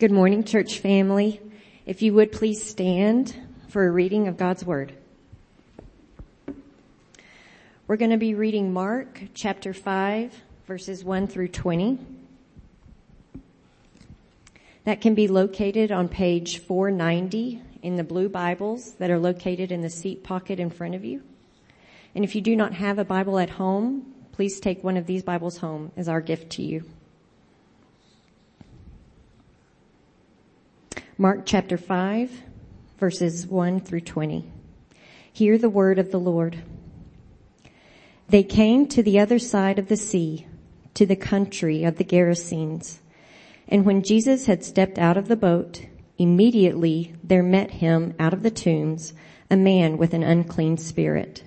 Good morning, church family. If you would please stand for a reading of God's Word. We're going to be reading Mark chapter 5 verses 1 through 20. That can be located on page 490 in the blue Bibles that are located in the seat pocket in front of you. And if you do not have a Bible at home, please take one of these Bibles home as our gift to you. Mark chapter 5 verses 1 through 20. Hear the word of the Lord. They came to the other side of the sea, to the country of the Gerasenes. And when Jesus had stepped out of the boat, immediately there met him out of the tombs a man with an unclean spirit.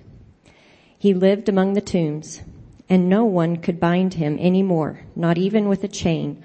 He lived among the tombs and no one could bind him any more, not even with a chain,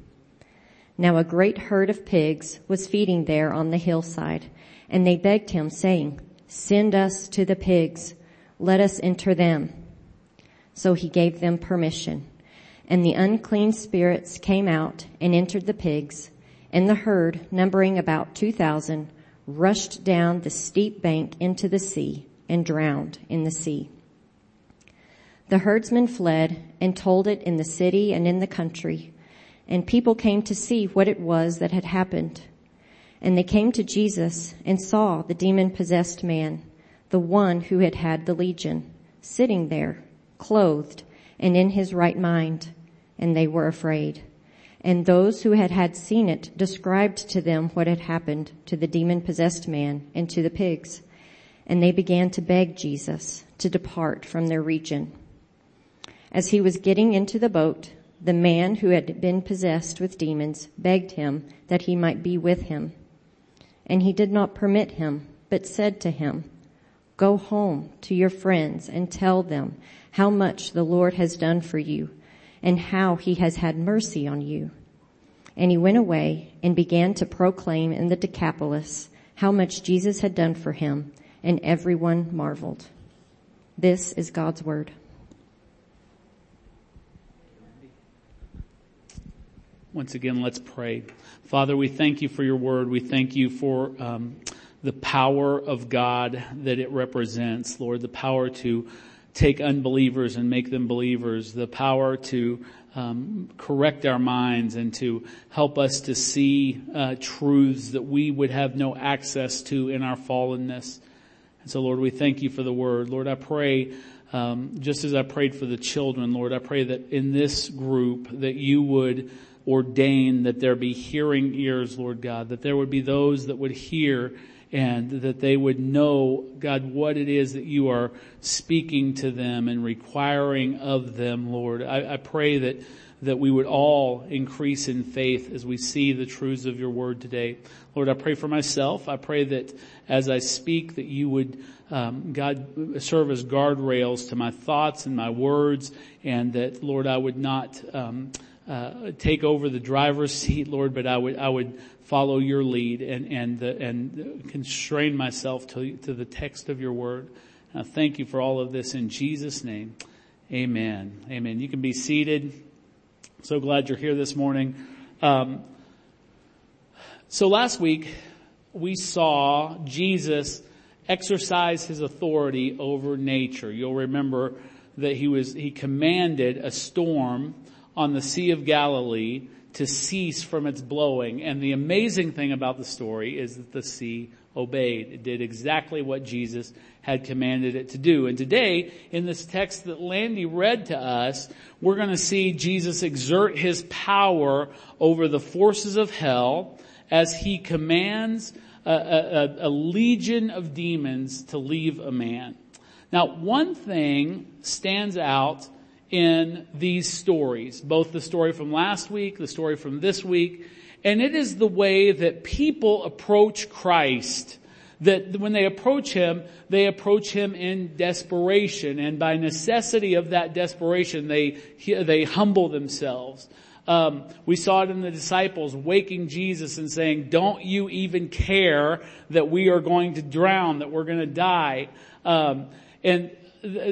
Now a great herd of pigs was feeding there on the hillside, and they begged him saying, send us to the pigs, let us enter them. So he gave them permission, and the unclean spirits came out and entered the pigs, and the herd, numbering about two thousand, rushed down the steep bank into the sea and drowned in the sea. The herdsmen fled and told it in the city and in the country, and people came to see what it was that had happened. And they came to Jesus and saw the demon possessed man, the one who had had the legion, sitting there, clothed and in his right mind, and they were afraid. And those who had had seen it described to them what had happened to the demon possessed man and to the pigs. And they began to beg Jesus to depart from their region. As he was getting into the boat, the man who had been possessed with demons begged him that he might be with him. And he did not permit him, but said to him, go home to your friends and tell them how much the Lord has done for you and how he has had mercy on you. And he went away and began to proclaim in the Decapolis how much Jesus had done for him and everyone marveled. This is God's word. Once again, let's pray. Father, we thank you for your word. We thank you for um, the power of God that it represents, Lord, the power to take unbelievers and make them believers, the power to um, correct our minds and to help us to see uh, truths that we would have no access to in our fallenness. And so, Lord, we thank you for the word. Lord, I pray um, just as I prayed for the children, Lord, I pray that in this group that you would ordain that there be hearing ears, Lord God, that there would be those that would hear and that they would know, God, what it is that you are speaking to them and requiring of them, Lord. I, I pray that that we would all increase in faith as we see the truths of your word today. Lord, I pray for myself. I pray that as I speak that you would, um, God, serve as guardrails to my thoughts and my words and that, Lord, I would not, um, uh, take over the driver's seat, Lord, but I would I would follow your lead and and the, and constrain myself to to the text of your word. I thank you for all of this in Jesus' name, Amen. Amen. You can be seated. So glad you're here this morning. Um, so last week we saw Jesus exercise his authority over nature. You'll remember that he was he commanded a storm on the Sea of Galilee to cease from its blowing. And the amazing thing about the story is that the sea obeyed. It did exactly what Jesus had commanded it to do. And today, in this text that Landy read to us, we're going to see Jesus exert his power over the forces of hell as he commands a, a, a legion of demons to leave a man. Now, one thing stands out in these stories, both the story from last week, the story from this week, and it is the way that people approach Christ. That when they approach Him, they approach Him in desperation, and by necessity of that desperation, they, they humble themselves. Um, we saw it in the disciples waking Jesus and saying, don't you even care that we are going to drown, that we're going to die. Um, and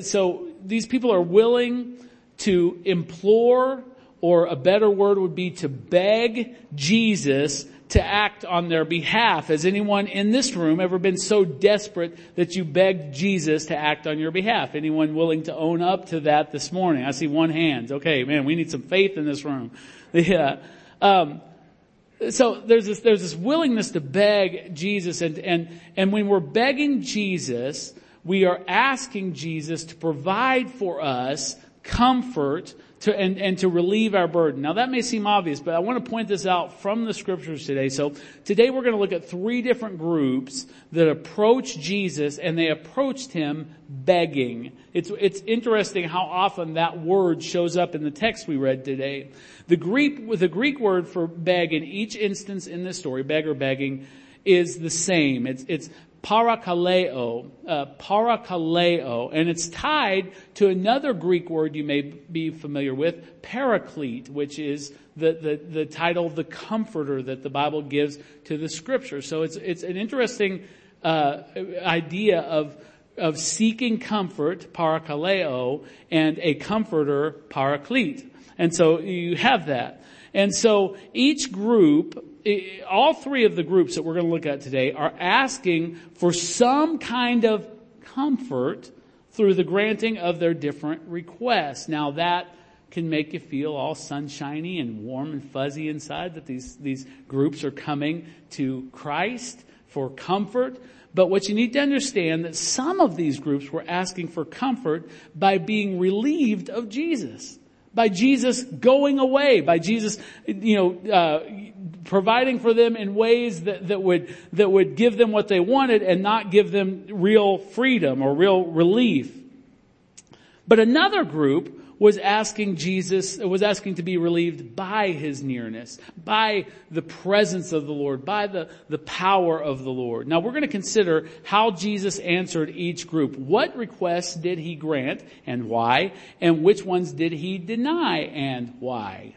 so these people are willing to implore, or a better word would be to beg Jesus to act on their behalf. Has anyone in this room ever been so desperate that you begged Jesus to act on your behalf? Anyone willing to own up to that this morning? I see one hand. Okay, man, we need some faith in this room. Yeah. Um, so there's this, there's this willingness to beg Jesus and, and, and when we're begging Jesus, we are asking Jesus to provide for us comfort to, and, and to relieve our burden. Now that may seem obvious, but I want to point this out from the scriptures today. So today we're going to look at three different groups that approach Jesus and they approached him begging. It's, it's interesting how often that word shows up in the text we read today. The Greek, the Greek word for beg in each instance in this story, beg or begging, is the same. It's, it's parakaleo, uh, parakaleo, and it's tied to another Greek word you may be familiar with, paraclete, which is the, the, the title, the comforter that the Bible gives to the scripture. So it's, it's an interesting, uh, idea of, of seeking comfort, parakaleo, and a comforter, paraclete. And so you have that. And so each group all three of the groups that we're going to look at today are asking for some kind of comfort through the granting of their different requests. Now that can make you feel all sunshiny and warm and fuzzy inside that these, these groups are coming to Christ for comfort. But what you need to understand that some of these groups were asking for comfort by being relieved of Jesus by Jesus going away, by Jesus, you know, uh, providing for them in ways that, that would, that would give them what they wanted and not give them real freedom or real relief. But another group was asking Jesus, was asking to be relieved by his nearness, by the presence of the Lord, by the, the power of the Lord. Now we're going to consider how Jesus answered each group. What requests did he grant and why? And which ones did he deny and why?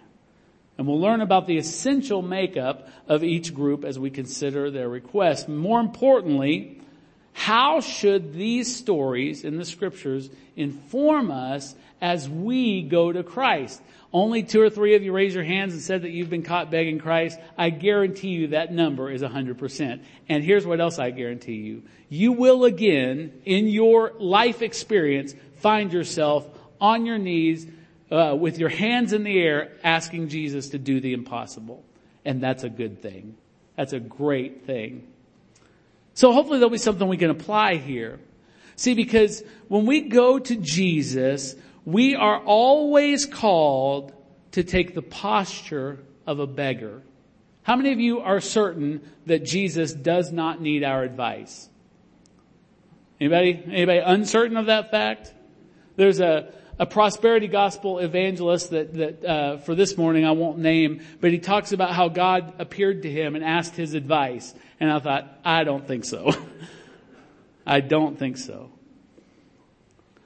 And we'll learn about the essential makeup of each group as we consider their requests. More importantly, how should these stories in the scriptures inform us as we go to Christ? Only two or three of you raised your hands and said that you've been caught begging Christ. I guarantee you that number is 100%. And here's what else I guarantee you. You will again, in your life experience, find yourself on your knees uh, with your hands in the air asking Jesus to do the impossible. And that's a good thing. That's a great thing. So hopefully there'll be something we can apply here. See, because when we go to Jesus, we are always called to take the posture of a beggar. How many of you are certain that Jesus does not need our advice? Anybody, anybody uncertain of that fact? There's a, a prosperity gospel evangelist that, that uh, for this morning I won't name, but he talks about how God appeared to him and asked his advice. And I thought, I don't think so. I don't think so.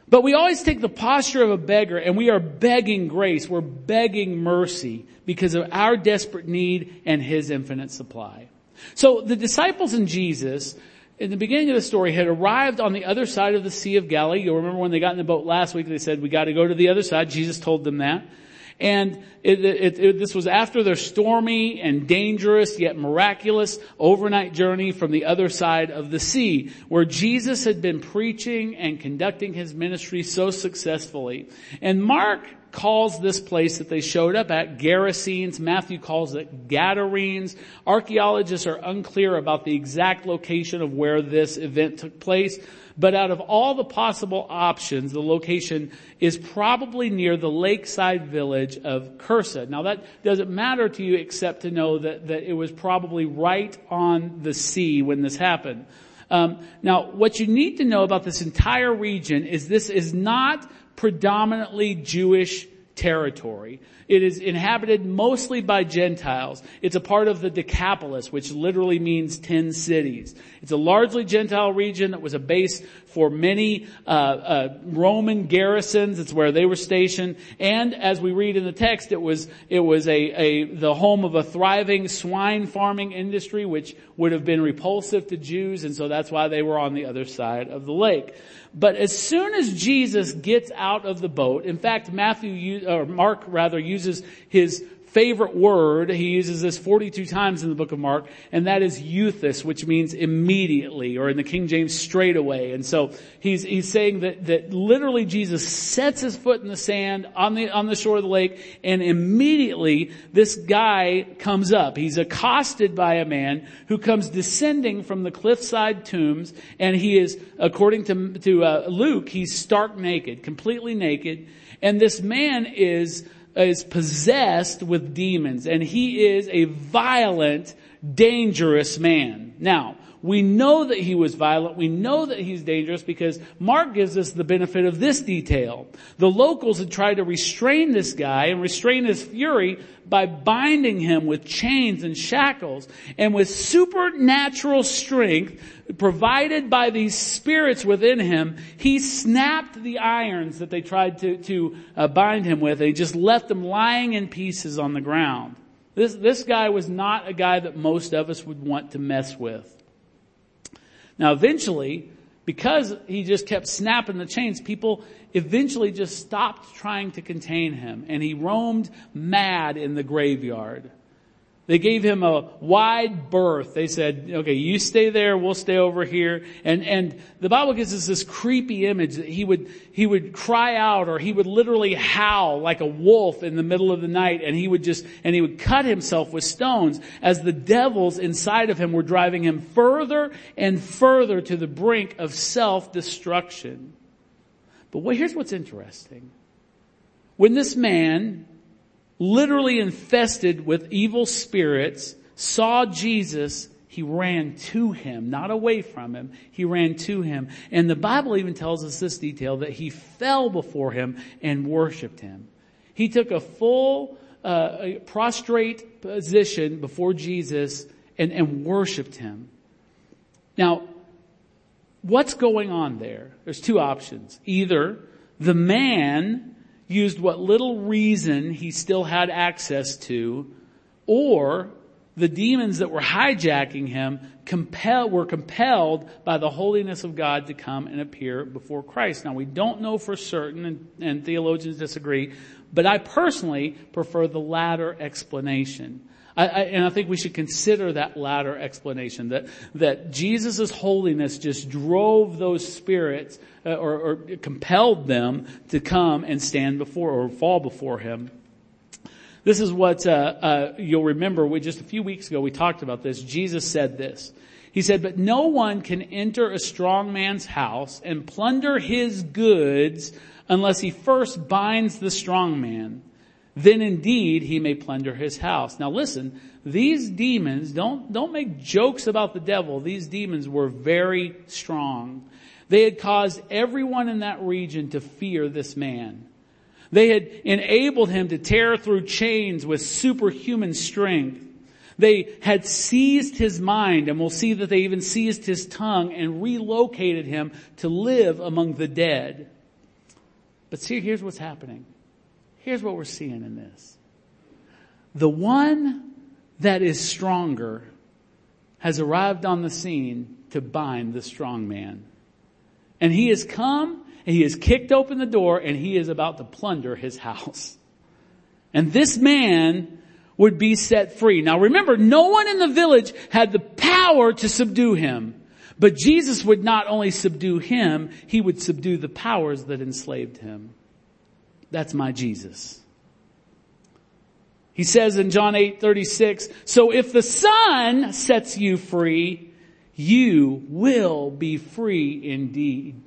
But we always take the posture of a beggar and we are begging grace. We're begging mercy because of our desperate need and his infinite supply. So the disciples and Jesus in the beginning of the story had arrived on the other side of the Sea of Galilee. You'll remember when they got in the boat last week, they said, we gotta go to the other side. Jesus told them that. And it, it, it, this was after their stormy and dangerous yet miraculous overnight journey from the other side of the sea, where Jesus had been preaching and conducting his ministry so successfully. And Mark calls this place that they showed up at Gerasenes. Matthew calls it Gadarenes. Archaeologists are unclear about the exact location of where this event took place. But out of all the possible options, the location is probably near the lakeside village of Cursa. Now that doesn't matter to you except to know that, that it was probably right on the sea when this happened. Um, now, what you need to know about this entire region is this is not predominantly Jewish territory. It is inhabited mostly by Gentiles. It's a part of the Decapolis, which literally means ten cities. It's a largely Gentile region that was a base for many uh, uh, Roman garrisons. It's where they were stationed, and as we read in the text, it was it was a, a the home of a thriving swine farming industry, which would have been repulsive to Jews, and so that's why they were on the other side of the lake. But as soon as Jesus gets out of the boat, in fact, Matthew, or Mark rather, uses his favorite word. He uses this 42 times in the book of Mark, and that is euthus, which means immediately, or in the King James, straight away. And so he's, he's saying that, that literally Jesus sets his foot in the sand on the, on the shore of the lake, and immediately this guy comes up. He's accosted by a man who comes descending from the cliffside tombs, and he is, according to, to uh, Luke, he's stark naked, completely naked, and this man is is possessed with demons and he is a violent, dangerous man. Now, we know that he was violent. We know that he's dangerous because Mark gives us the benefit of this detail. The locals had tried to restrain this guy and restrain his fury by binding him with chains and shackles and with supernatural strength provided by these spirits within him, he snapped the irons that they tried to, to uh, bind him with. They just left them lying in pieces on the ground. This, this guy was not a guy that most of us would want to mess with. Now eventually, because he just kept snapping the chains, people eventually just stopped trying to contain him and he roamed mad in the graveyard. They gave him a wide berth. They said, okay, you stay there, we'll stay over here. And, and the Bible gives us this creepy image that he would, he would cry out or he would literally howl like a wolf in the middle of the night and he would just, and he would cut himself with stones as the devils inside of him were driving him further and further to the brink of self-destruction. But here's what's interesting. When this man literally infested with evil spirits, saw Jesus, he ran to him, not away from him. He ran to him. And the Bible even tells us this detail that he fell before him and worshiped him. He took a full, uh, prostrate position before Jesus and, and worshiped him. Now, what's going on there? There's two options. Either the man used what little reason he still had access to, or the demons that were hijacking him compel, were compelled by the holiness of God to come and appear before Christ. Now we don't know for certain, and, and theologians disagree, but I personally prefer the latter explanation. I, I, and I think we should consider that latter explanation that that Jesus' holiness just drove those spirits uh, or, or compelled them to come and stand before or fall before Him. This is what uh, uh, you'll remember. We just a few weeks ago we talked about this. Jesus said this. He said, "But no one can enter a strong man's house and plunder his goods unless he first binds the strong man." Then indeed he may plunder his house. Now listen, these demons, don't, don't make jokes about the devil. These demons were very strong. They had caused everyone in that region to fear this man. They had enabled him to tear through chains with superhuman strength. They had seized his mind, and we'll see that they even seized his tongue and relocated him to live among the dead. But see, here's what's happening. Here's what we're seeing in this. The one that is stronger has arrived on the scene to bind the strong man. And he has come and he has kicked open the door and he is about to plunder his house. And this man would be set free. Now remember, no one in the village had the power to subdue him. But Jesus would not only subdue him, he would subdue the powers that enslaved him. That's my Jesus. He says in John 8, 36, so if the Son sets you free, you will be free indeed.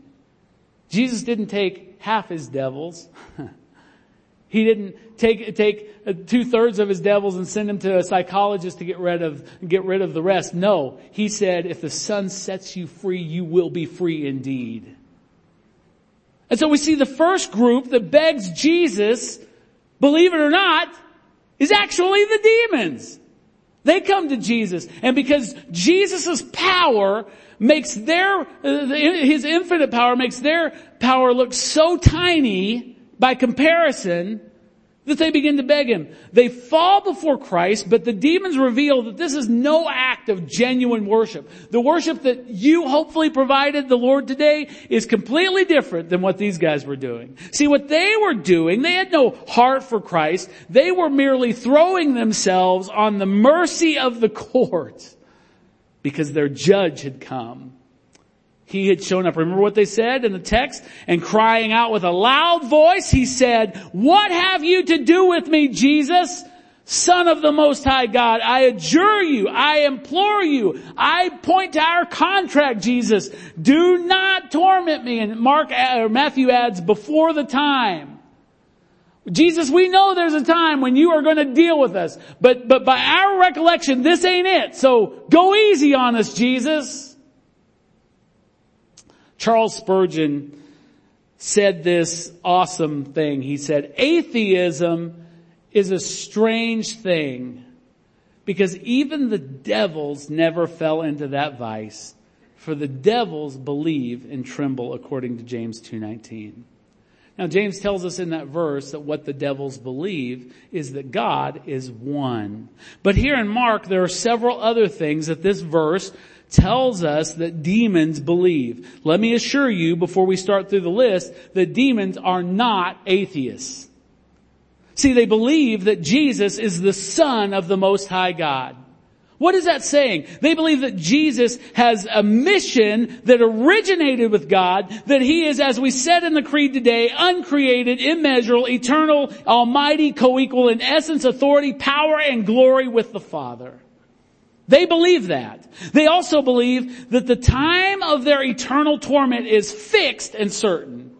Jesus didn't take half his devils. he didn't take, take two thirds of his devils and send them to a psychologist to get rid of, get rid of the rest. No, he said, if the Son sets you free, you will be free indeed. And so we see the first group that begs Jesus, believe it or not, is actually the demons. They come to Jesus and because Jesus' power makes their, his infinite power makes their power look so tiny by comparison, that they begin to beg him. They fall before Christ, but the demons reveal that this is no act of genuine worship. The worship that you hopefully provided the Lord today is completely different than what these guys were doing. See, what they were doing, they had no heart for Christ. They were merely throwing themselves on the mercy of the court because their judge had come he had shown up. Remember what they said in the text? And crying out with a loud voice, he said, what have you to do with me, Jesus? Son of the Most High God, I adjure you, I implore you, I point to our contract, Jesus. Do not torment me. And Mark uh, or Matthew adds, before the time. Jesus, we know there's a time when you are going to deal with us, but, but by our recollection, this ain't it. So go easy on us, Jesus. Charles Spurgeon said this awesome thing. He said, atheism is a strange thing because even the devils never fell into that vice for the devils believe and tremble according to James 2:19. Now James tells us in that verse that what the devils believe is that God is one. But here in Mark there are several other things that this verse tells us that demons believe. Let me assure you before we start through the list that demons are not atheists. See, they believe that Jesus is the son of the most high God. What is that saying? They believe that Jesus has a mission that originated with God, that He is, as we said in the creed today, uncreated, immeasurable, eternal, almighty, co-equal in essence, authority, power, and glory with the Father. They believe that. They also believe that the time of their eternal torment is fixed and certain.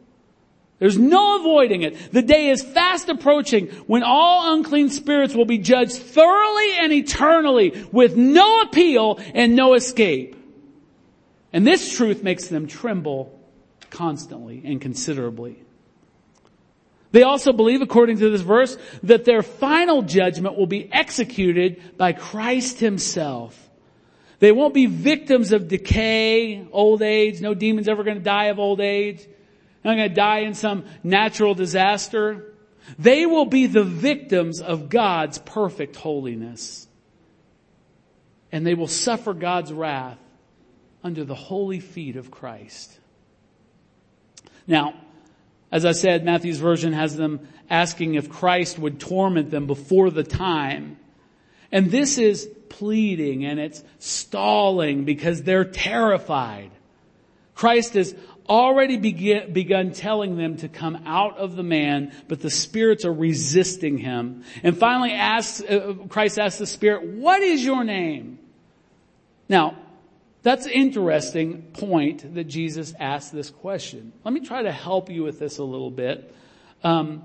There's no avoiding it. The day is fast approaching when all unclean spirits will be judged thoroughly and eternally with no appeal and no escape. And this truth makes them tremble constantly and considerably. They also believe, according to this verse, that their final judgment will be executed by Christ himself. They won't be victims of decay, old age. No demon's ever going to die of old age. Not going to die in some natural disaster. They will be the victims of God's perfect holiness. And they will suffer God's wrath under the holy feet of Christ. Now, as I said, Matthew's version has them asking if Christ would torment them before the time. And this is pleading and it's stalling because they're terrified. Christ has already begin, begun telling them to come out of the man, but the spirits are resisting him. And finally asks, uh, Christ asks the spirit, what is your name? Now, that's an interesting point that Jesus asked this question. Let me try to help you with this a little bit. Um,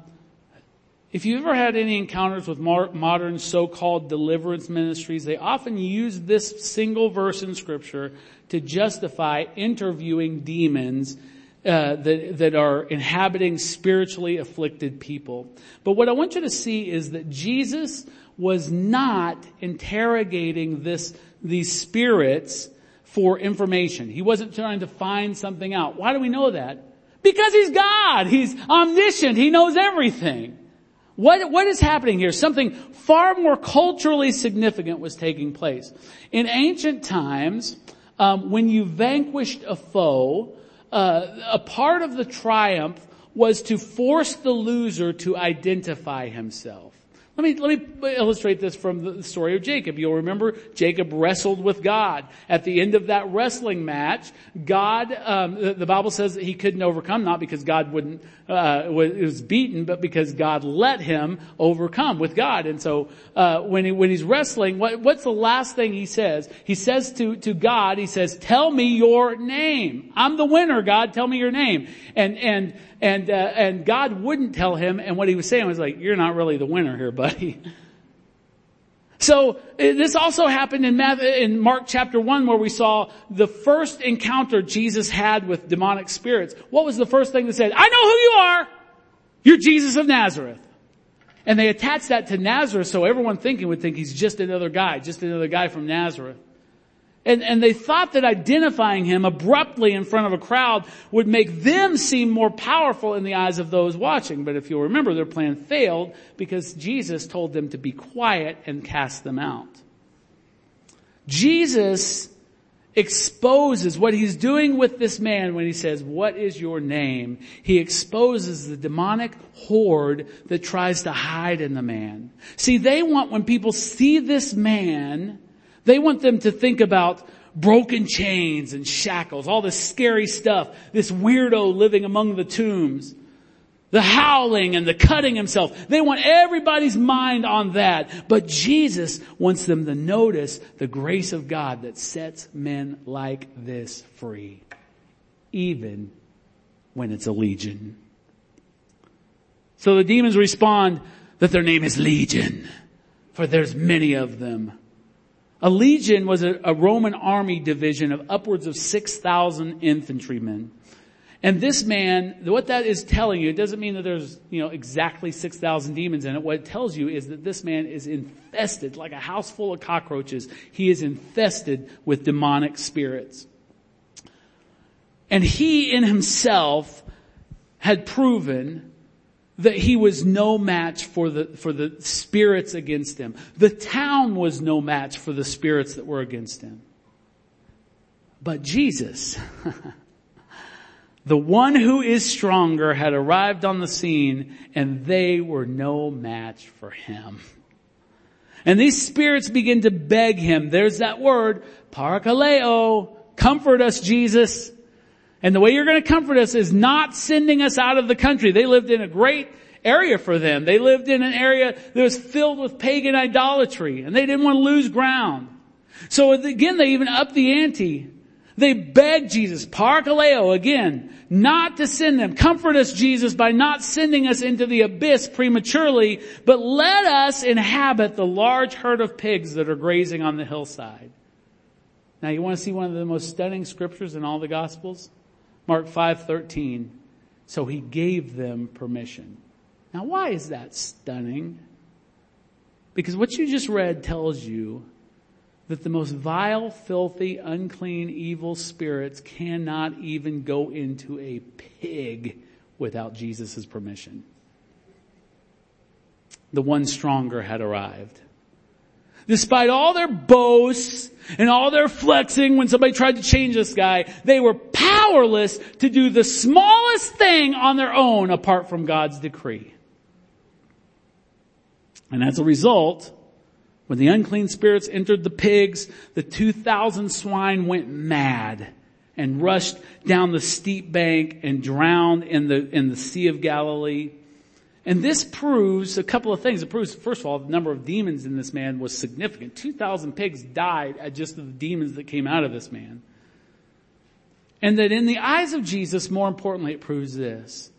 if you've ever had any encounters with modern so-called deliverance ministries, they often use this single verse in scripture to justify interviewing demons uh, that, that are inhabiting spiritually afflicted people. But what I want you to see is that Jesus was not interrogating this, these spirits for information. He wasn't trying to find something out. Why do we know that? Because he's God. He's omniscient. He knows everything. What, what is happening here? Something far more culturally significant was taking place. In ancient times, um, when you vanquished a foe, uh, a part of the triumph was to force the loser to identify himself. Let me, let me illustrate this from the story of Jacob. You'll remember Jacob wrestled with God. At the end of that wrestling match, God, um, the, the, Bible says that he couldn't overcome, not because God wouldn't, uh, was beaten, but because God let him overcome with God. And so, uh, when he, when he's wrestling, what, what's the last thing he says? He says to, to God, he says, tell me your name. I'm the winner, God, tell me your name. And, and, and, uh, and God wouldn't tell him, and what he was saying was like, you're not really the winner here, buddy. So this also happened in, in Mark chapter 1 where we saw the first encounter Jesus had with demonic spirits. What was the first thing that said, I know who you are! You're Jesus of Nazareth. And they attached that to Nazareth so everyone thinking would think he's just another guy, just another guy from Nazareth. And, and they thought that identifying him abruptly in front of a crowd would make them seem more powerful in the eyes of those watching. But if you'll remember, their plan failed because Jesus told them to be quiet and cast them out. Jesus exposes what he's doing with this man when he says, what is your name? He exposes the demonic horde that tries to hide in the man. See, they want when people see this man, they want them to think about broken chains and shackles, all this scary stuff, this weirdo living among the tombs, the howling and the cutting himself. They want everybody's mind on that. But Jesus wants them to notice the grace of God that sets men like this free, even when it's a legion. So the demons respond that their name is Legion, for there's many of them. A legion was a, a Roman army division of upwards of 6,000 infantrymen. And this man, what that is telling you, it doesn't mean that there's, you know, exactly 6,000 demons in it. What it tells you is that this man is infested, like a house full of cockroaches. He is infested with demonic spirits. And he in himself had proven that he was no match for the, for the spirits against him. The town was no match for the spirits that were against him. But Jesus, the one who is stronger had arrived on the scene and they were no match for him. And these spirits begin to beg him. There's that word, parakaleo, comfort us Jesus. And the way you're going to comfort us is not sending us out of the country. They lived in a great area for them. They lived in an area that was filled with pagan idolatry and they didn't want to lose ground. So again, they even upped the ante. They begged Jesus, parakaleo again, not to send them. Comfort us, Jesus, by not sending us into the abyss prematurely, but let us inhabit the large herd of pigs that are grazing on the hillside. Now you want to see one of the most stunning scriptures in all the gospels? Mark 5:13. So he gave them permission. Now why is that stunning? Because what you just read tells you that the most vile, filthy, unclean, evil spirits cannot even go into a pig without Jesus' permission. The one stronger had arrived. Despite all their boasts and all their flexing when somebody tried to change this guy, they were powerless to do the smallest thing on their own apart from God's decree. And as a result, when the unclean spirits entered the pigs, the 2,000 swine went mad and rushed down the steep bank and drowned in the, in the Sea of Galilee. And this proves a couple of things. It proves, first of all, the number of demons in this man was significant. 2,000 pigs died at just the demons that came out of this man. And that in the eyes of Jesus, more importantly, it proves this.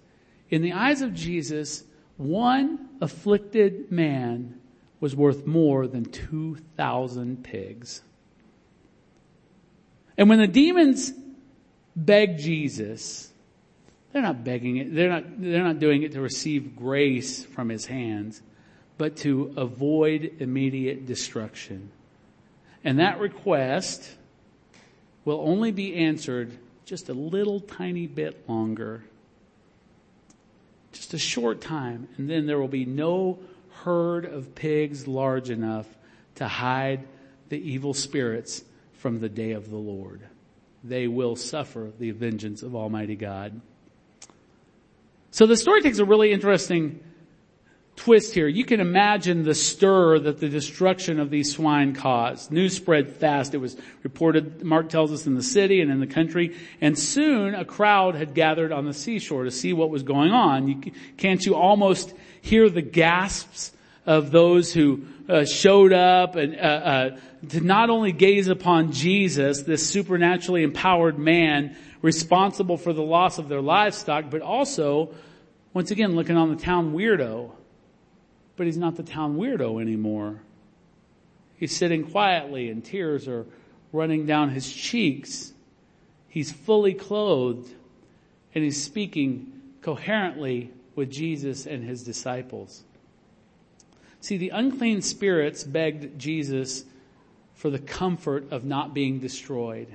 In the eyes of Jesus, one afflicted man was worth more than 2,000 pigs. And when the demons begged Jesus, they're not begging it. They're not, they're not doing it to receive grace from his hands, but to avoid immediate destruction. And that request will only be answered just a little tiny bit longer. Just a short time. And then there will be no herd of pigs large enough to hide the evil spirits from the day of the Lord. They will suffer the vengeance of Almighty God. So the story takes a really interesting twist here. You can imagine the stir that the destruction of these swine caused. News spread fast. It was reported, Mark tells us, in the city and in the country. And soon a crowd had gathered on the seashore to see what was going on. You, can't you almost hear the gasps of those who uh, showed up and uh, uh, to not only gaze upon Jesus, this supernaturally empowered man responsible for the loss of their livestock, but also, once again, looking on the town weirdo but he's not the town weirdo anymore. He's sitting quietly and tears are running down his cheeks. He's fully clothed and he's speaking coherently with Jesus and his disciples. See, the unclean spirits begged Jesus for the comfort of not being destroyed,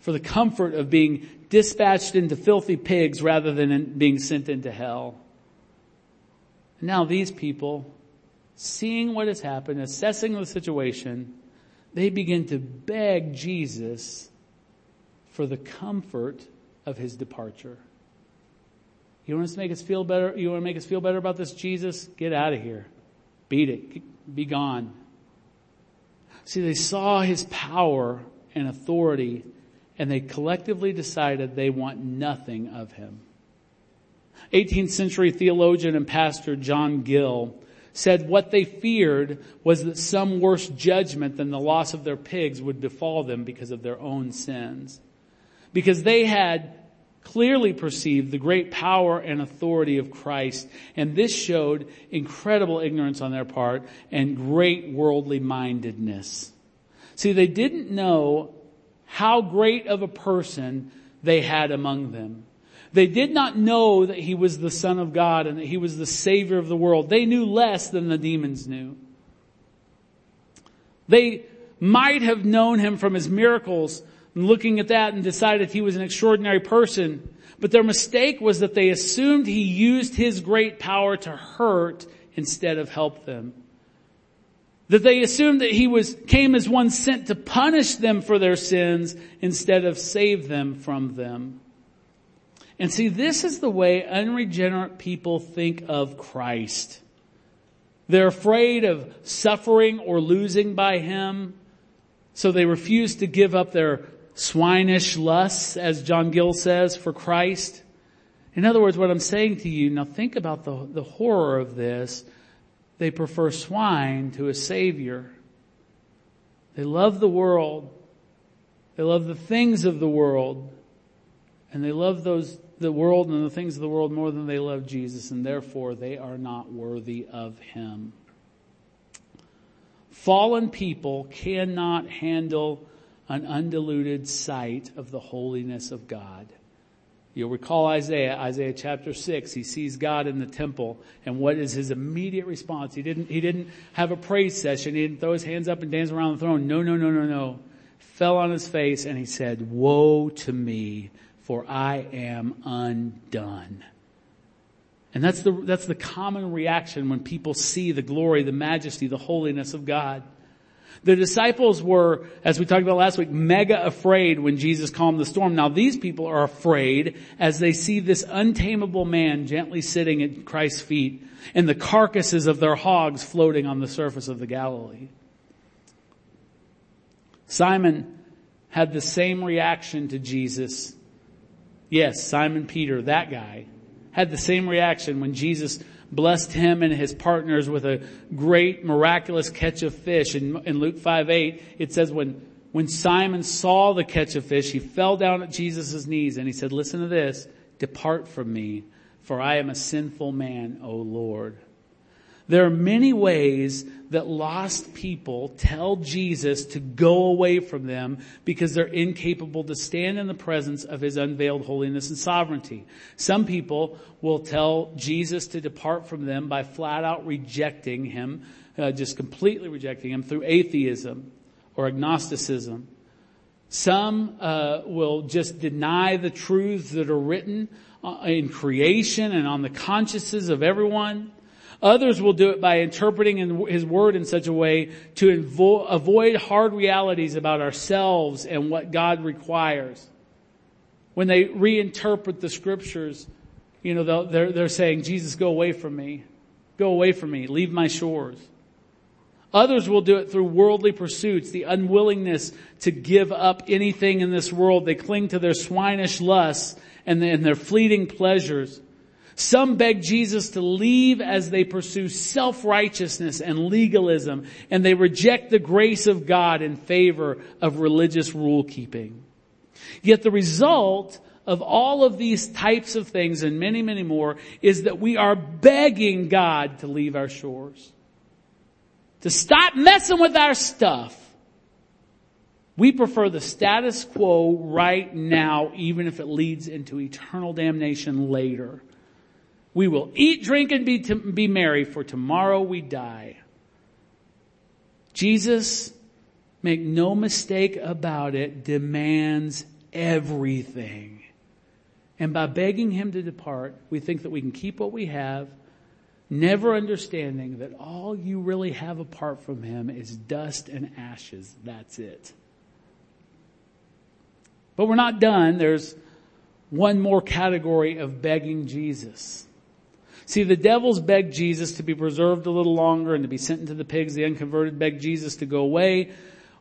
for the comfort of being dispatched into filthy pigs rather than being sent into hell. Now these people, seeing what has happened, assessing the situation, they begin to beg Jesus for the comfort of his departure. You want us to make us feel better? You want to make us feel better about this Jesus? Get out of here. Beat it. Be gone. See, they saw his power and authority and they collectively decided they want nothing of him. 18th century theologian and pastor John Gill said what they feared was that some worse judgment than the loss of their pigs would befall them because of their own sins. Because they had clearly perceived the great power and authority of Christ, and this showed incredible ignorance on their part and great worldly mindedness. See, they didn't know how great of a person they had among them. They did not know that he was the son of God and that he was the savior of the world. They knew less than the demons knew. They might have known him from his miracles and looking at that and decided he was an extraordinary person. But their mistake was that they assumed he used his great power to hurt instead of help them. That they assumed that he was, came as one sent to punish them for their sins instead of save them from them. And see, this is the way unregenerate people think of Christ. They're afraid of suffering or losing by Him, so they refuse to give up their swinish lusts, as John Gill says, for Christ. In other words, what I'm saying to you, now think about the, the horror of this. They prefer swine to a savior. They love the world. They love the things of the world. And they love those the world and the things of the world more than they love Jesus, and therefore they are not worthy of Him. Fallen people cannot handle an undiluted sight of the holiness of God. You'll recall Isaiah, Isaiah chapter 6, he sees God in the temple, and what is his immediate response? He didn't, he didn't have a praise session, he didn't throw his hands up and dance around the throne. No, no, no, no, no. Fell on his face and he said, woe to me, for I am undone. And that's the, that's the common reaction when people see the glory, the majesty, the holiness of God. The disciples were, as we talked about last week, mega afraid when Jesus calmed the storm. Now these people are afraid as they see this untamable man gently sitting at Christ's feet and the carcasses of their hogs floating on the surface of the Galilee. Simon had the same reaction to Jesus Yes, Simon Peter, that guy, had the same reaction when Jesus blessed him and his partners with a great miraculous catch of fish. In, in Luke 5 8, it says when, when Simon saw the catch of fish, he fell down at Jesus' knees and he said, listen to this, depart from me, for I am a sinful man, O Lord. There are many ways that lost people tell Jesus to go away from them because they're incapable to stand in the presence of his unveiled holiness and sovereignty. Some people will tell Jesus to depart from them by flat out rejecting him, uh, just completely rejecting him through atheism or agnosticism. Some uh, will just deny the truths that are written uh, in creation and on the consciences of everyone. Others will do it by interpreting His Word in such a way to avoid hard realities about ourselves and what God requires. When they reinterpret the scriptures, you know, they're, they're saying, Jesus, go away from me. Go away from me. Leave my shores. Others will do it through worldly pursuits, the unwillingness to give up anything in this world. They cling to their swinish lusts and their fleeting pleasures. Some beg Jesus to leave as they pursue self-righteousness and legalism, and they reject the grace of God in favor of religious rule keeping. Yet the result of all of these types of things and many, many more is that we are begging God to leave our shores. To stop messing with our stuff. We prefer the status quo right now, even if it leads into eternal damnation later. We will eat, drink, and be, to, be merry, for tomorrow we die. Jesus, make no mistake about it, demands everything. And by begging him to depart, we think that we can keep what we have, never understanding that all you really have apart from him is dust and ashes. That's it. But we're not done. There's one more category of begging Jesus. See, the devils begged Jesus to be preserved a little longer and to be sent into the pigs. The unconverted begged Jesus to go away.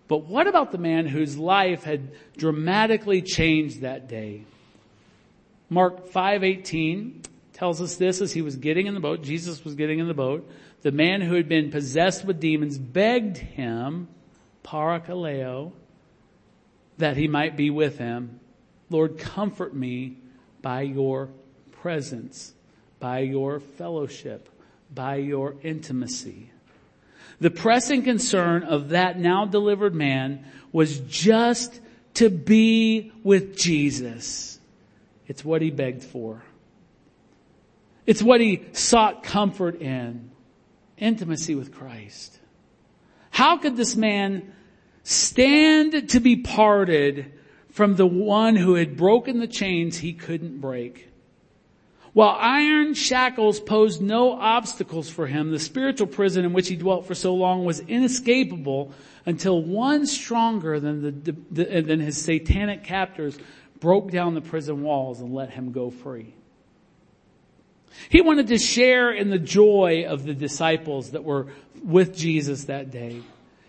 But what about the man whose life had dramatically changed that day? Mark 5:18 tells us this as he was getting in the boat, Jesus was getting in the boat, the man who had been possessed with demons begged him, parakaleo, that he might be with him. Lord, comfort me by your presence, by your fellowship, by your intimacy. The pressing concern of that now delivered man was just to be with Jesus. It's what he begged for. It's what he sought comfort in. Intimacy with Christ. How could this man stand to be parted from the one who had broken the chains he couldn't break? While iron shackles posed no obstacles for him, the spiritual prison in which he dwelt for so long was inescapable until one stronger than, the, the, than his satanic captors broke down the prison walls and let him go free. He wanted to share in the joy of the disciples that were with Jesus that day.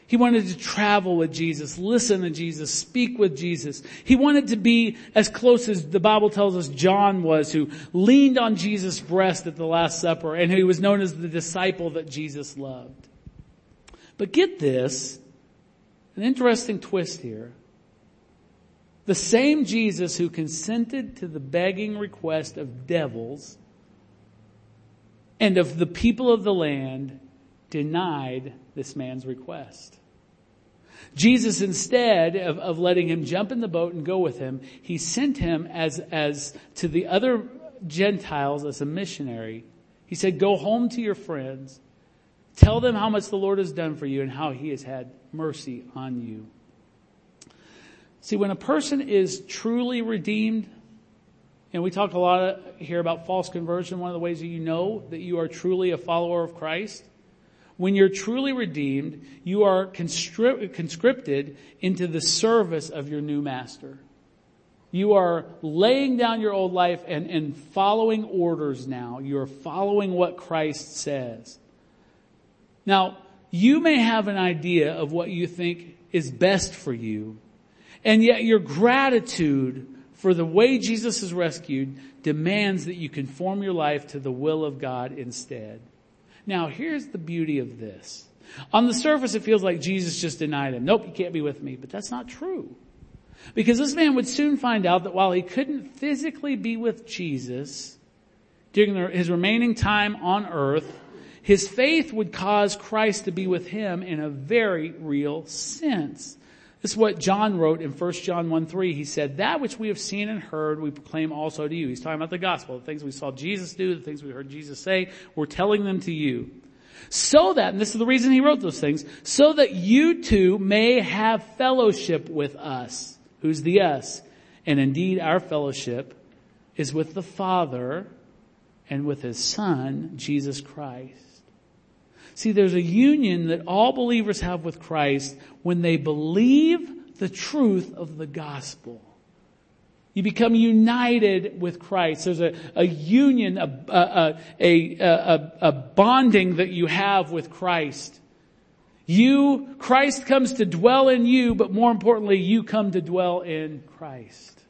He wanted to travel with Jesus, listen to Jesus, speak with Jesus. He wanted to be as close as the Bible tells us John was, who leaned on Jesus' breast at the Last Supper, and he was known as the disciple that Jesus loved. But get this, an interesting twist here. The same Jesus who consented to the begging request of devils and of the people of the land denied this man's request. Jesus, instead of, of letting him jump in the boat and go with him, he sent him as, as to the other Gentiles as a missionary. He said, go home to your friends. Tell them how much the Lord has done for you and how he has had mercy on you. See, when a person is truly redeemed, and we talk a lot here about false conversion, one of the ways that you know that you are truly a follower of Christ. When you're truly redeemed, you are conscripted into the service of your new master. You are laying down your old life and, and following orders now. You are following what Christ says. Now, you may have an idea of what you think is best for you, and yet your gratitude for the way Jesus has rescued demands that you conform your life to the will of God instead. Now here's the beauty of this. On the surface it feels like Jesus just denied him. Nope, you can't be with me. But that's not true. Because this man would soon find out that while he couldn't physically be with Jesus during his remaining time on earth, his faith would cause Christ to be with him in a very real sense. This is what John wrote in 1 John 1 3. He said, that which we have seen and heard, we proclaim also to you. He's talking about the gospel, the things we saw Jesus do, the things we heard Jesus say, we're telling them to you. So that, and this is the reason he wrote those things, so that you too may have fellowship with us. Who's the us? And indeed our fellowship is with the Father and with His Son, Jesus Christ. See, there's a union that all believers have with Christ when they believe the truth of the gospel. You become united with Christ. There's a, a union, a, a, a, a, a bonding that you have with Christ. You, Christ comes to dwell in you, but more importantly, you come to dwell in Christ.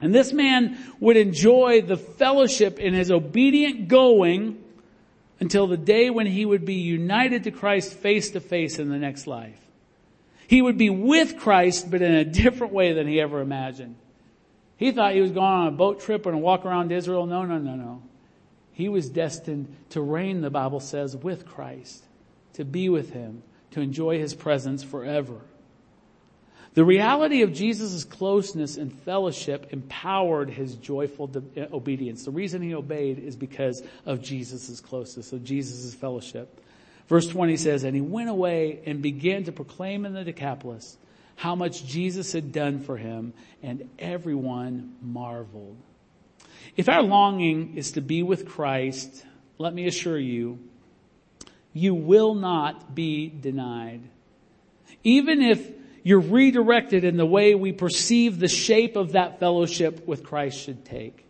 And this man would enjoy the fellowship in his obedient going until the day when he would be united to Christ face to face in the next life. He would be with Christ, but in a different way than he ever imagined. He thought he was going on a boat trip and a walk around Israel. No, no, no, no. He was destined to reign, the Bible says, with Christ, to be with him, to enjoy his presence forever. The reality of Jesus' closeness and fellowship empowered his joyful eh, obedience. The reason he obeyed is because of Jesus' closeness, of Jesus' fellowship. Verse 20 says, And he went away and began to proclaim in the Decapolis how much Jesus had done for him, and everyone marveled. If our longing is to be with Christ, let me assure you, you will not be denied. Even if you're redirected in the way we perceive the shape of that fellowship with Christ should take.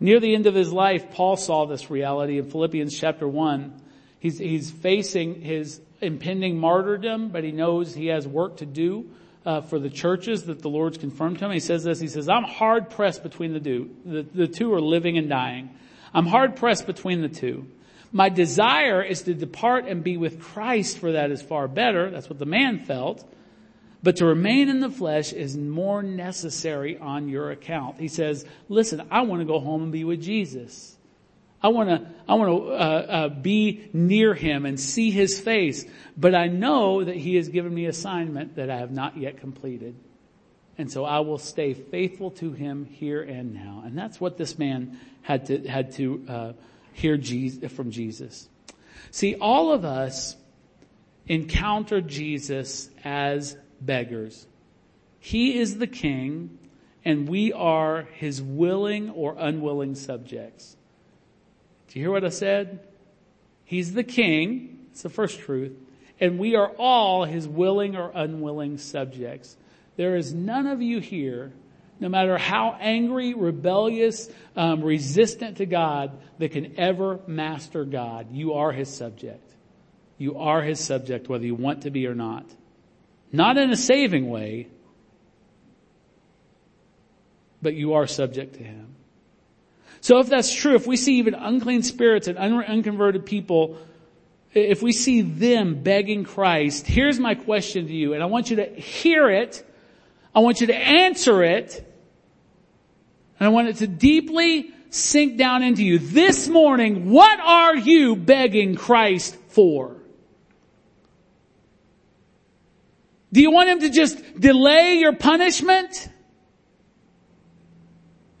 Near the end of his life, Paul saw this reality in Philippians chapter 1. He's, he's facing his impending martyrdom, but he knows he has work to do uh, for the churches that the Lord's confirmed to him. He says this, he says, I'm hard pressed between the two. The, the two are living and dying. I'm hard pressed between the two. My desire is to depart and be with Christ for that is far better. That's what the man felt. But to remain in the flesh is more necessary on your account. He says, listen, I want to go home and be with Jesus. I want to, I want to uh, uh, be near him and see his face. But I know that he has given me assignment that I have not yet completed. And so I will stay faithful to him here and now. And that's what this man had to, had to, uh, hear Jesus, from Jesus. See, all of us encounter Jesus as beggars. He is the king and we are his willing or unwilling subjects. Do you hear what I said? He's the king. It's the first truth. And we are all his willing or unwilling subjects. There is none of you here, no matter how angry, rebellious, um, resistant to God, that can ever master God. You are his subject. You are his subject, whether you want to be or not. Not in a saving way, but you are subject to Him. So if that's true, if we see even unclean spirits and un- unconverted people, if we see them begging Christ, here's my question to you, and I want you to hear it, I want you to answer it, and I want it to deeply sink down into you. This morning, what are you begging Christ for? Do you want him to just delay your punishment?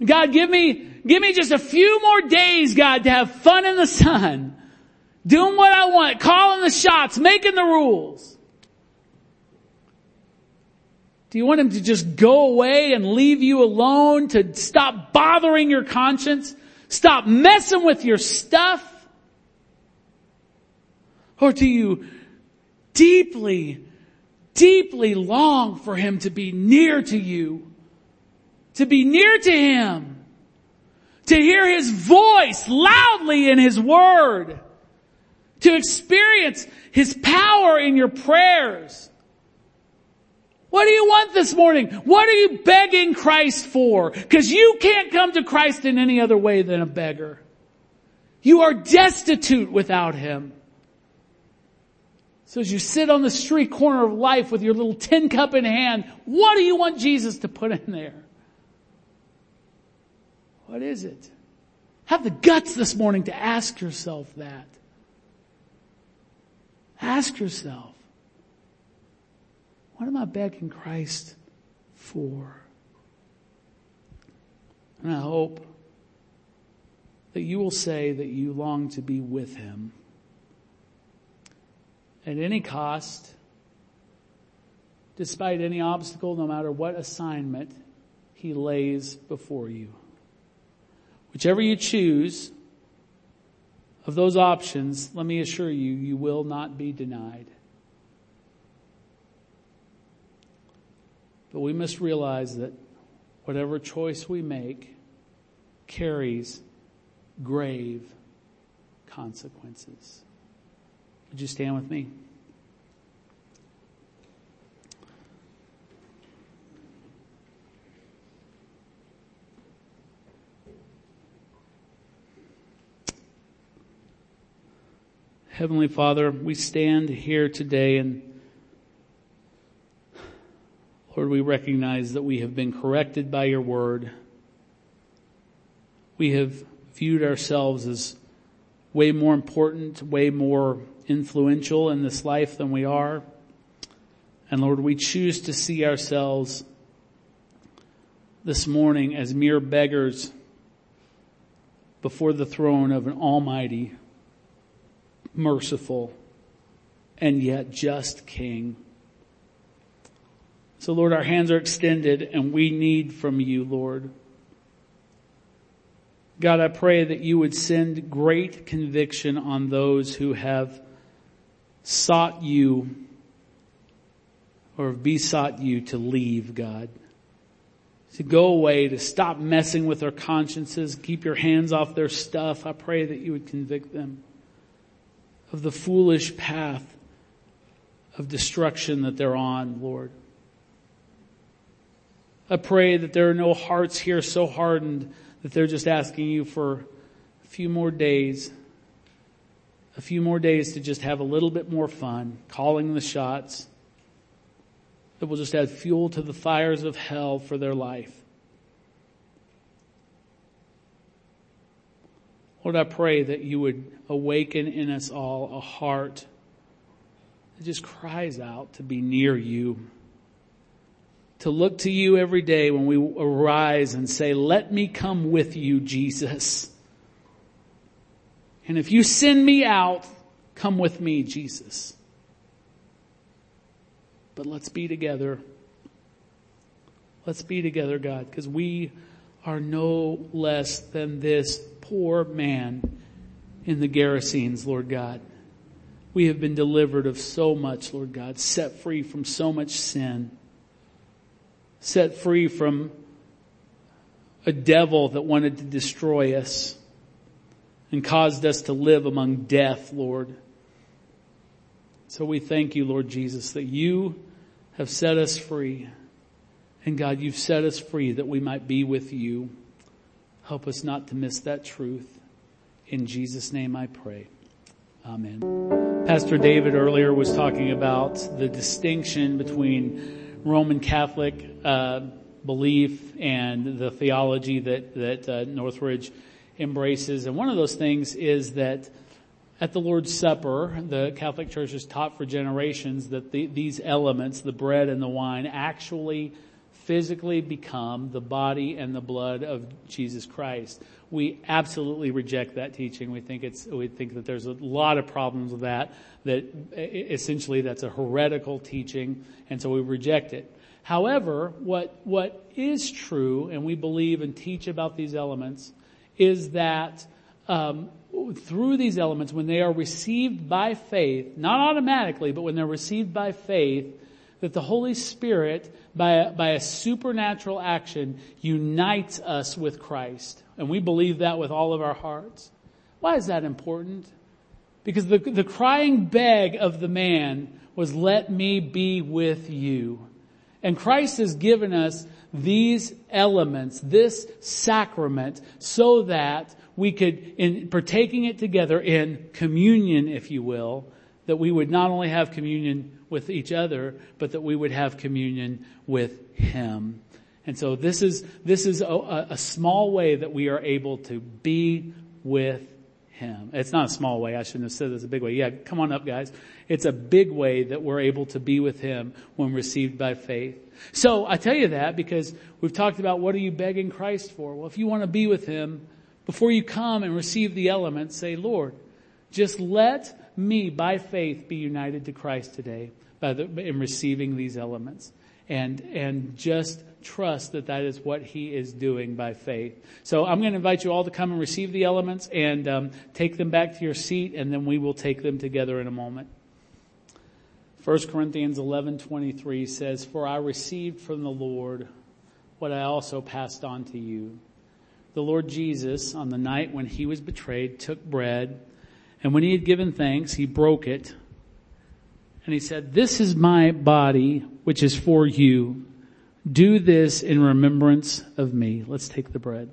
God, give me, give me just a few more days, God, to have fun in the sun. Doing what I want, calling the shots, making the rules. Do you want him to just go away and leave you alone to stop bothering your conscience? Stop messing with your stuff? Or do you deeply deeply long for Him to be near to you, to be near to Him, to hear His voice loudly in His Word, to experience His power in your prayers. What do you want this morning? What are you begging Christ for? Cause you can't come to Christ in any other way than a beggar. You are destitute without Him. So as you sit on the street corner of life with your little tin cup in hand, what do you want Jesus to put in there? What is it? Have the guts this morning to ask yourself that. Ask yourself, what am I begging Christ for? And I hope that you will say that you long to be with Him at any cost, despite any obstacle, no matter what assignment he lays before you. Whichever you choose of those options, let me assure you, you will not be denied. But we must realize that whatever choice we make carries grave consequences. Would you stand with me? Heavenly Father, we stand here today and Lord, we recognize that we have been corrected by your word. We have viewed ourselves as way more important, way more influential in this life than we are. And Lord, we choose to see ourselves this morning as mere beggars before the throne of an almighty, merciful, and yet just King. So Lord, our hands are extended and we need from you, Lord. God, I pray that you would send great conviction on those who have sought you or besought you to leave, God. To go away, to stop messing with their consciences, keep your hands off their stuff. I pray that you would convict them of the foolish path of destruction that they're on, Lord. I pray that there are no hearts here so hardened that they're just asking you for a few more days, a few more days to just have a little bit more fun, calling the shots, that will just add fuel to the fires of hell for their life. Lord, I pray that you would awaken in us all a heart that just cries out to be near you to look to you every day when we arise and say, let me come with you, Jesus. And if you send me out, come with me, Jesus. But let's be together. Let's be together, God, because we are no less than this poor man in the Gerasenes, Lord God. We have been delivered of so much, Lord God, set free from so much sin set free from a devil that wanted to destroy us and caused us to live among death, Lord. So we thank you, Lord Jesus, that you have set us free. And God, you've set us free that we might be with you. Help us not to miss that truth. In Jesus' name I pray. Amen. Pastor David earlier was talking about the distinction between Roman Catholic uh, belief and the theology that that uh, Northridge embraces. And one of those things is that at the Lord's Supper, the Catholic Church has taught for generations that the, these elements, the bread and the wine, actually physically become the body and the blood of Jesus Christ. We absolutely reject that teaching. We think it's, we think that there's a lot of problems with that, that essentially that's a heretical teaching, and so we reject it. However, what, what is true, and we believe and teach about these elements, is that um, through these elements, when they are received by faith, not automatically, but when they're received by faith, that the Holy Spirit, by a, by a supernatural action, unites us with Christ. And we believe that with all of our hearts. Why is that important? Because the, the crying beg of the man was, let me be with you. And Christ has given us these elements, this sacrament, so that we could, in partaking it together in communion, if you will, that we would not only have communion with each other, but that we would have communion with Him. And so this is, this is a, a small way that we are able to be with Him. It's not a small way. I shouldn't have said it's a big way. Yeah, come on up guys. It's a big way that we're able to be with Him when received by faith. So I tell you that because we've talked about what are you begging Christ for? Well, if you want to be with Him, before you come and receive the elements, say, Lord, just let me by faith be united to Christ today by the, in receiving these elements and, and just trust that that is what he is doing by faith. So I'm going to invite you all to come and receive the elements and um, take them back to your seat and then we will take them together in a moment. 1 Corinthians 11:23 says, "For I received from the Lord what I also passed on to you. The Lord Jesus, on the night when he was betrayed, took bread, and when he had given thanks, he broke it, and he said, This is my body, which is for you. Do this in remembrance of me. Let's take the bread.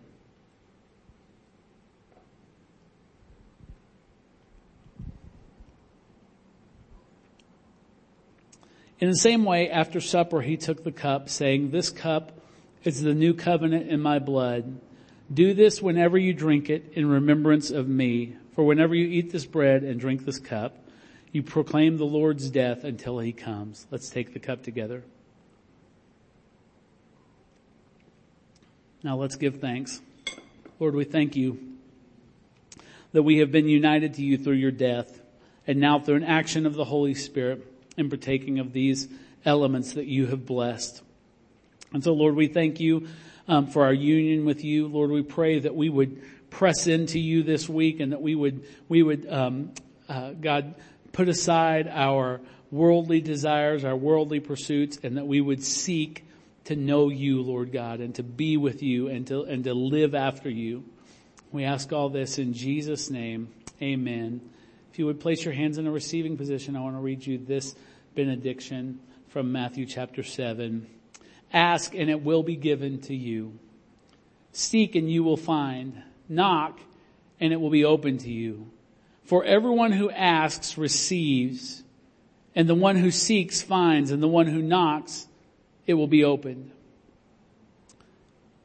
In the same way, after supper, he took the cup, saying, This cup is the new covenant in my blood. Do this whenever you drink it in remembrance of me. For whenever you eat this bread and drink this cup, you proclaim the Lord's death until he comes. Let's take the cup together. Now let's give thanks. Lord, we thank you that we have been united to you through your death and now through an action of the Holy Spirit in partaking of these elements that you have blessed. And so Lord, we thank you um, for our union with you. Lord, we pray that we would press into you this week and that we would, we would, um, uh, God, put aside our worldly desires, our worldly pursuits, and that we would seek to know you, Lord God, and to be with you and to, and to live after you. We ask all this in Jesus' name. Amen. If you would place your hands in a receiving position, I want to read you this benediction from Matthew chapter 7. Ask and it will be given to you. Seek and you will find. Knock and it will be open to you. For everyone who asks receives, and the one who seeks finds, and the one who knocks, it will be opened.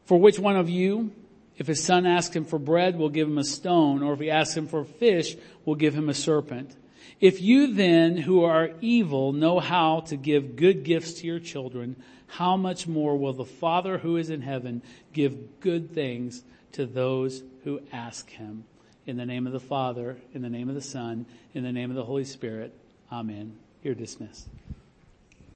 For which one of you, if his son asks him for bread, will give him a stone, or if he asks him for fish, will give him a serpent. If you then, who are evil, know how to give good gifts to your children, how much more will the Father who is in heaven give good things to those who ask him? In the name of the Father, in the name of the Son, in the name of the Holy Spirit. Amen. You're dismissed.